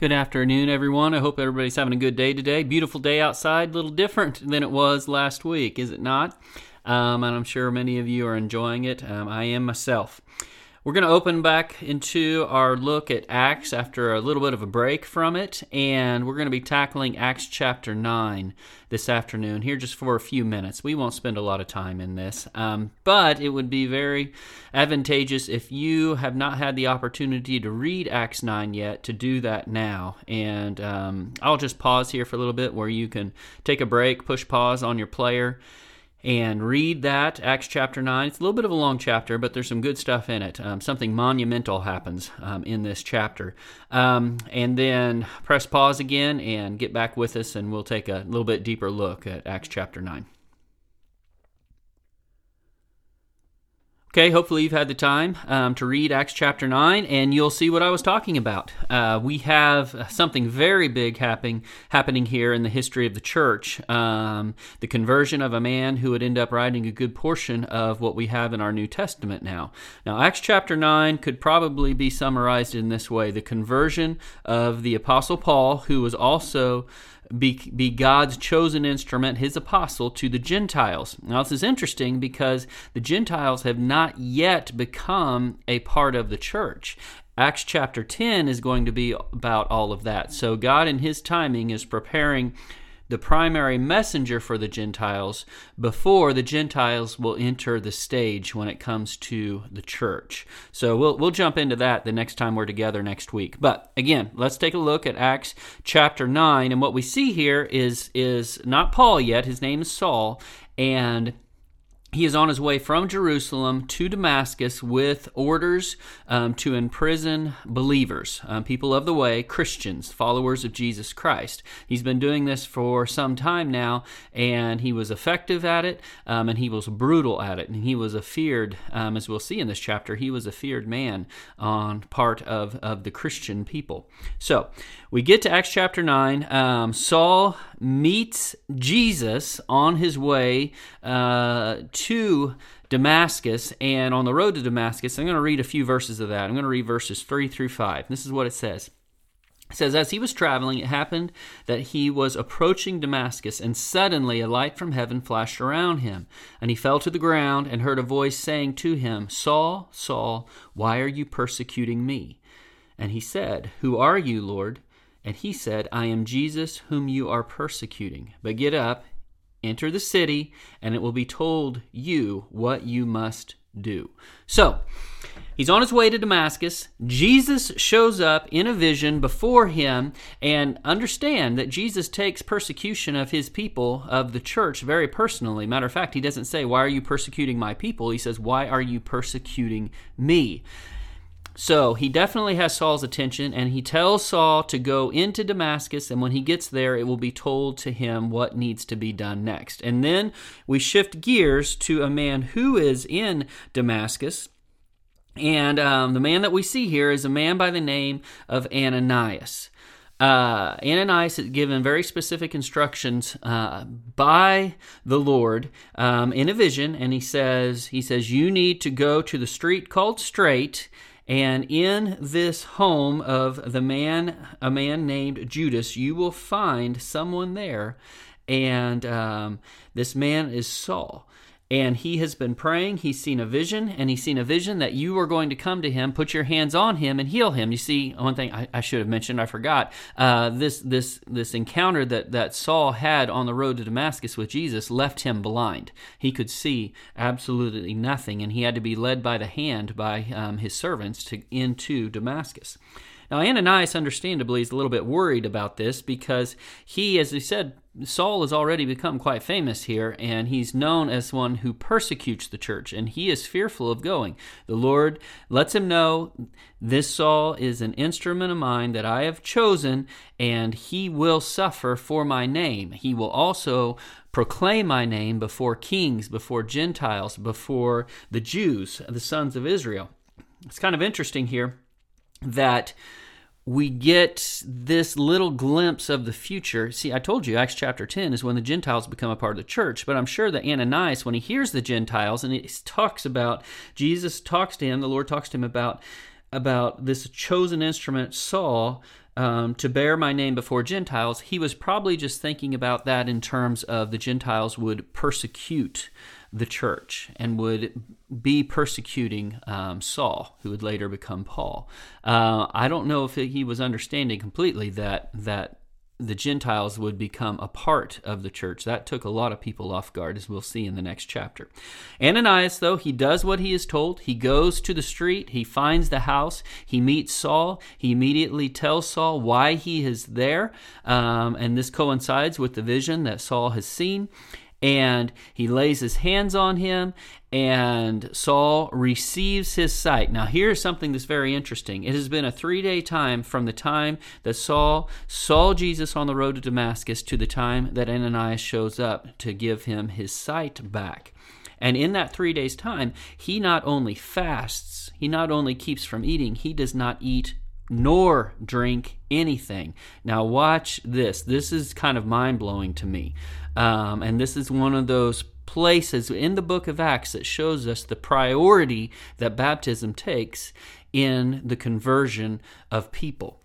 Good afternoon, everyone. I hope everybody's having a good day today. Beautiful day outside, a little different than it was last week, is it not? Um, and I'm sure many of you are enjoying it. Um, I am myself. We're going to open back into our look at Acts after a little bit of a break from it, and we're going to be tackling Acts chapter 9 this afternoon here just for a few minutes. We won't spend a lot of time in this, um, but it would be very advantageous if you have not had the opportunity to read Acts 9 yet to do that now. And um, I'll just pause here for a little bit where you can take a break, push pause on your player and read that acts chapter 9 it's a little bit of a long chapter but there's some good stuff in it. Um, something monumental happens um, in this chapter. Um, and then press pause again and get back with us and we'll take a little bit deeper look at acts chapter 9 Okay, hopefully you've had the time um, to read Acts chapter 9 and you'll see what I was talking about. Uh, we have something very big happening, happening here in the history of the church um, the conversion of a man who would end up writing a good portion of what we have in our New Testament now. Now, Acts chapter 9 could probably be summarized in this way the conversion of the Apostle Paul, who was also be, be God's chosen instrument, his apostle, to the Gentiles. Now, this is interesting because the Gentiles have not yet become a part of the church. Acts chapter 10 is going to be about all of that. So, God, in his timing, is preparing the primary messenger for the Gentiles before the Gentiles will enter the stage when it comes to the church. So we'll we'll jump into that the next time we're together next week. But again, let's take a look at Acts chapter 9 and what we see here is is not Paul yet, his name is Saul, and he is on his way from Jerusalem to Damascus with orders um, to imprison believers, um, people of the way, Christians, followers of Jesus Christ. He's been doing this for some time now, and he was effective at it, um, and he was brutal at it, and he was a feared, um, as we'll see in this chapter, he was a feared man on part of, of the Christian people. So we get to Acts chapter 9. Um, Saul meets Jesus on his way uh, to Damascus. And on the road to Damascus, I'm going to read a few verses of that. I'm going to read verses 3 through 5. This is what it says. It says, As he was traveling, it happened that he was approaching Damascus, and suddenly a light from heaven flashed around him. And he fell to the ground and heard a voice saying to him, Saul, Saul, why are you persecuting me? And he said, Who are you, Lord? And he said, I am Jesus whom you are persecuting. But get up, enter the city, and it will be told you what you must do. So, he's on his way to Damascus. Jesus shows up in a vision before him, and understand that Jesus takes persecution of his people, of the church, very personally. Matter of fact, he doesn't say, Why are you persecuting my people? He says, Why are you persecuting me? So he definitely has Saul's attention, and he tells Saul to go into Damascus, and when he gets there, it will be told to him what needs to be done next. And then we shift gears to a man who is in Damascus. And um, the man that we see here is a man by the name of Ananias. Uh, Ananias is given very specific instructions uh, by the Lord um, in a vision, and he says, "He says you need to go to the street called Straight." And in this home of the man, a man named Judas, you will find someone there. And um, this man is Saul and he has been praying. He's seen a vision, and he's seen a vision that you are going to come to him, put your hands on him, and heal him. You see, one thing I, I should have mentioned, I forgot. Uh, this this this encounter that that Saul had on the road to Damascus with Jesus left him blind. He could see absolutely nothing, and he had to be led by the hand by um, his servants to into Damascus. Now, Ananias, understandably, is a little bit worried about this because he, as he said, Saul has already become quite famous here, and he's known as one who persecutes the church, and he is fearful of going. The Lord lets him know this Saul is an instrument of mine that I have chosen, and he will suffer for my name. He will also proclaim my name before kings, before Gentiles, before the Jews, the sons of Israel. It's kind of interesting here that we get this little glimpse of the future. See, I told you Acts chapter 10 is when the Gentiles become a part of the church, but I'm sure that Ananias, when he hears the Gentiles and he talks about, Jesus talks to him, the Lord talks to him about about this chosen instrument, Saul, um, to bear my name before Gentiles, he was probably just thinking about that in terms of the Gentiles would persecute the church and would be persecuting um, Saul, who would later become Paul. Uh, I don't know if he was understanding completely that that the Gentiles would become a part of the church. That took a lot of people off guard, as we'll see in the next chapter. Ananias, though, he does what he is told. He goes to the street, he finds the house, he meets Saul. He immediately tells Saul why he is there, um, and this coincides with the vision that Saul has seen and he lays his hands on him, and Saul receives his sight. Now, here's something that's very interesting. It has been a three day time from the time that Saul saw Jesus on the road to Damascus to the time that Ananias shows up to give him his sight back. And in that three days' time, he not only fasts, he not only keeps from eating, he does not eat nor drink anything. Now, watch this. This is kind of mind blowing to me. Um, and this is one of those places in the book of Acts that shows us the priority that baptism takes in the conversion of people.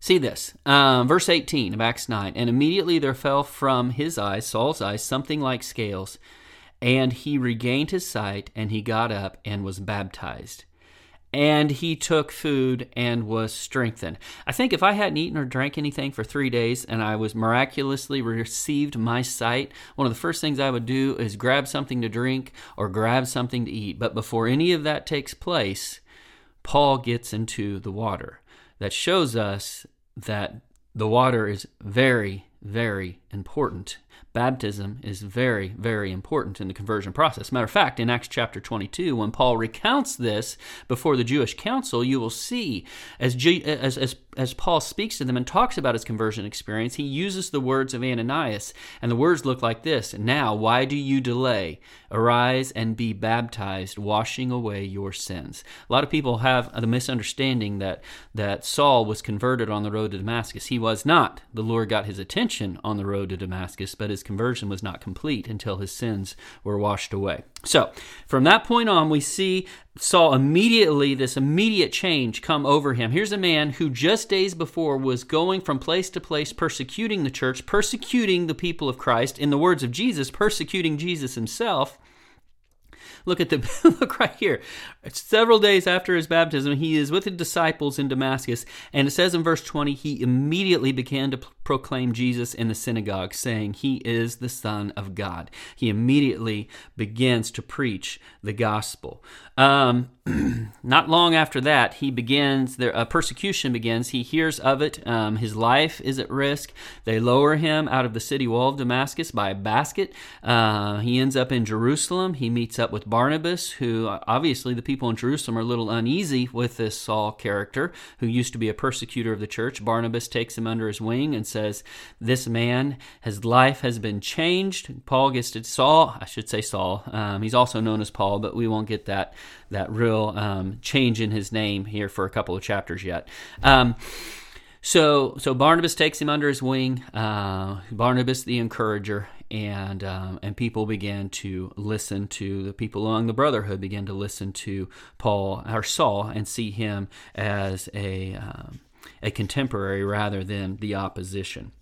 See this, um, verse 18 of Acts 9. And immediately there fell from his eyes, Saul's eyes, something like scales, and he regained his sight, and he got up and was baptized and he took food and was strengthened. I think if I hadn't eaten or drank anything for three days and I was miraculously received my sight, one of the first things I would do is grab something to drink or grab something to eat. But before any of that takes place, Paul gets into the water. That shows us that the water is very, very important baptism is very, very important in the conversion process. Matter of fact, in Acts chapter 22, when Paul recounts this before the Jewish council, you will see as, G, as, as, as Paul speaks to them and talks about his conversion experience, he uses the words of Ananias. And the words look like this Now, why do you delay? Arise and be baptized, washing away your sins. A lot of people have the misunderstanding that, that Saul was converted on the road to Damascus. He was not. The Lord got his attention on the road to Damascus, but his conversion was not complete until his sins were washed away. So, from that point on, we see Saul immediately this immediate change come over him. Here's a man who just days before was going from place to place persecuting the church, persecuting the people of Christ, in the words of Jesus, persecuting Jesus himself. Look at the look right here. Several days after his baptism, he is with the disciples in Damascus, and it says in verse 20, he immediately began to proclaim Jesus in the synagogue, saying, He is the Son of God. He immediately begins to preach the gospel. Um, not long after that, he begins, uh, persecution begins. He hears of it. Um, his life is at risk. They lower him out of the city wall of Damascus by a basket. Uh, he ends up in Jerusalem. He meets up with Barnabas, who uh, obviously the people in Jerusalem are a little uneasy with this Saul character, who used to be a persecutor of the church. Barnabas takes him under his wing and says, This man, his life has been changed. Paul gets to Saul, I should say Saul. Um, he's also known as Paul, but we won't get that that real um, change in his name here for a couple of chapters yet. Um, so, so Barnabas takes him under his wing. Uh, Barnabas, the encourager, and um, and people began to listen to the people among the brotherhood began to listen to Paul or Saul and see him as a um, a contemporary rather than the opposition.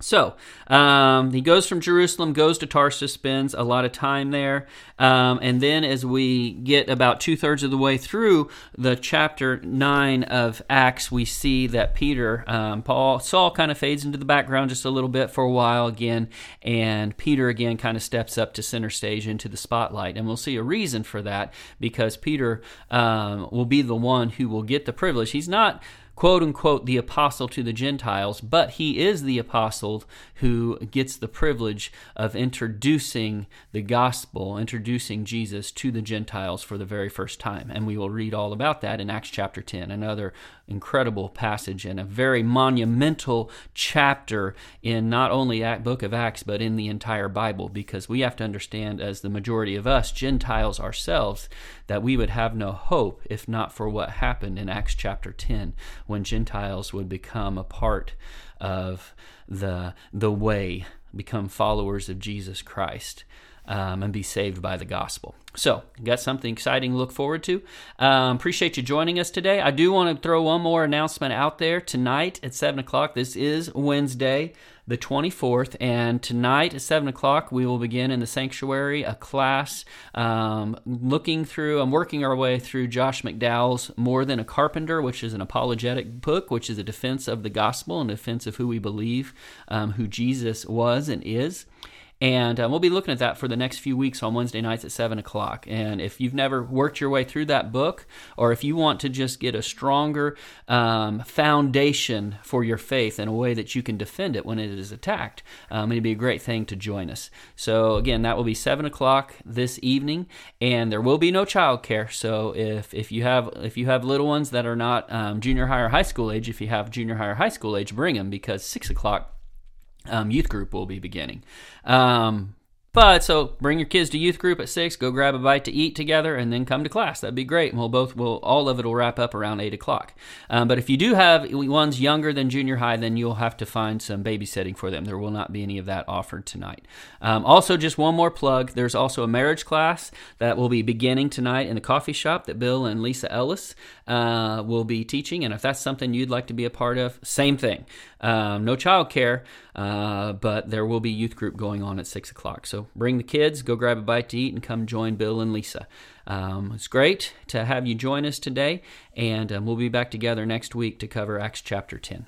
So um, he goes from Jerusalem, goes to Tarsus, spends a lot of time there, um, and then as we get about two thirds of the way through the chapter nine of Acts, we see that Peter, um, Paul, Saul kind of fades into the background just a little bit for a while again, and Peter again kind of steps up to center stage into the spotlight, and we'll see a reason for that because Peter um, will be the one who will get the privilege. He's not quote unquote the apostle to the Gentiles, but he is the apostle who gets the privilege of introducing the gospel, introducing Jesus to the Gentiles for the very first time. And we will read all about that in Acts chapter 10, another incredible passage and a very monumental chapter in not only the book of Acts, but in the entire Bible, because we have to understand, as the majority of us, Gentiles ourselves, that we would have no hope if not for what happened in Acts chapter 10 when Gentiles would become a part of the, the way, become followers of Jesus Christ. Um, and be saved by the gospel. So, got something exciting to look forward to. Um, appreciate you joining us today. I do want to throw one more announcement out there tonight at 7 o'clock. This is Wednesday, the 24th, and tonight at 7 o'clock, we will begin in the sanctuary a class um, looking through, I'm working our way through Josh McDowell's More Than a Carpenter, which is an apologetic book, which is a defense of the gospel and defense of who we believe, um, who Jesus was and is. And um, we'll be looking at that for the next few weeks on Wednesday nights at 7 o'clock. And if you've never worked your way through that book, or if you want to just get a stronger um, foundation for your faith in a way that you can defend it when it is attacked, um, it'd be a great thing to join us. So, again, that will be 7 o'clock this evening, and there will be no childcare. So, if, if, you, have, if you have little ones that are not um, junior high or high school age, if you have junior high or high school age, bring them because 6 o'clock um, youth group will be beginning. Um, but so bring your kids to youth group at six, go grab a bite to eat together, and then come to class. That'd be great. And we'll both will all of it will wrap up around eight o'clock. Um, but if you do have ones younger than junior high, then you'll have to find some babysitting for them. There will not be any of that offered tonight. Um, also, just one more plug. There's also a marriage class that will be beginning tonight in the coffee shop that Bill and Lisa Ellis uh, will be teaching. And if that's something you'd like to be a part of, same thing. Um, no childcare, uh, but there will be youth group going on at six o'clock. So bring the kids, go grab a bite to eat, and come join Bill and Lisa. Um, it's great to have you join us today, and um, we'll be back together next week to cover Acts chapter 10.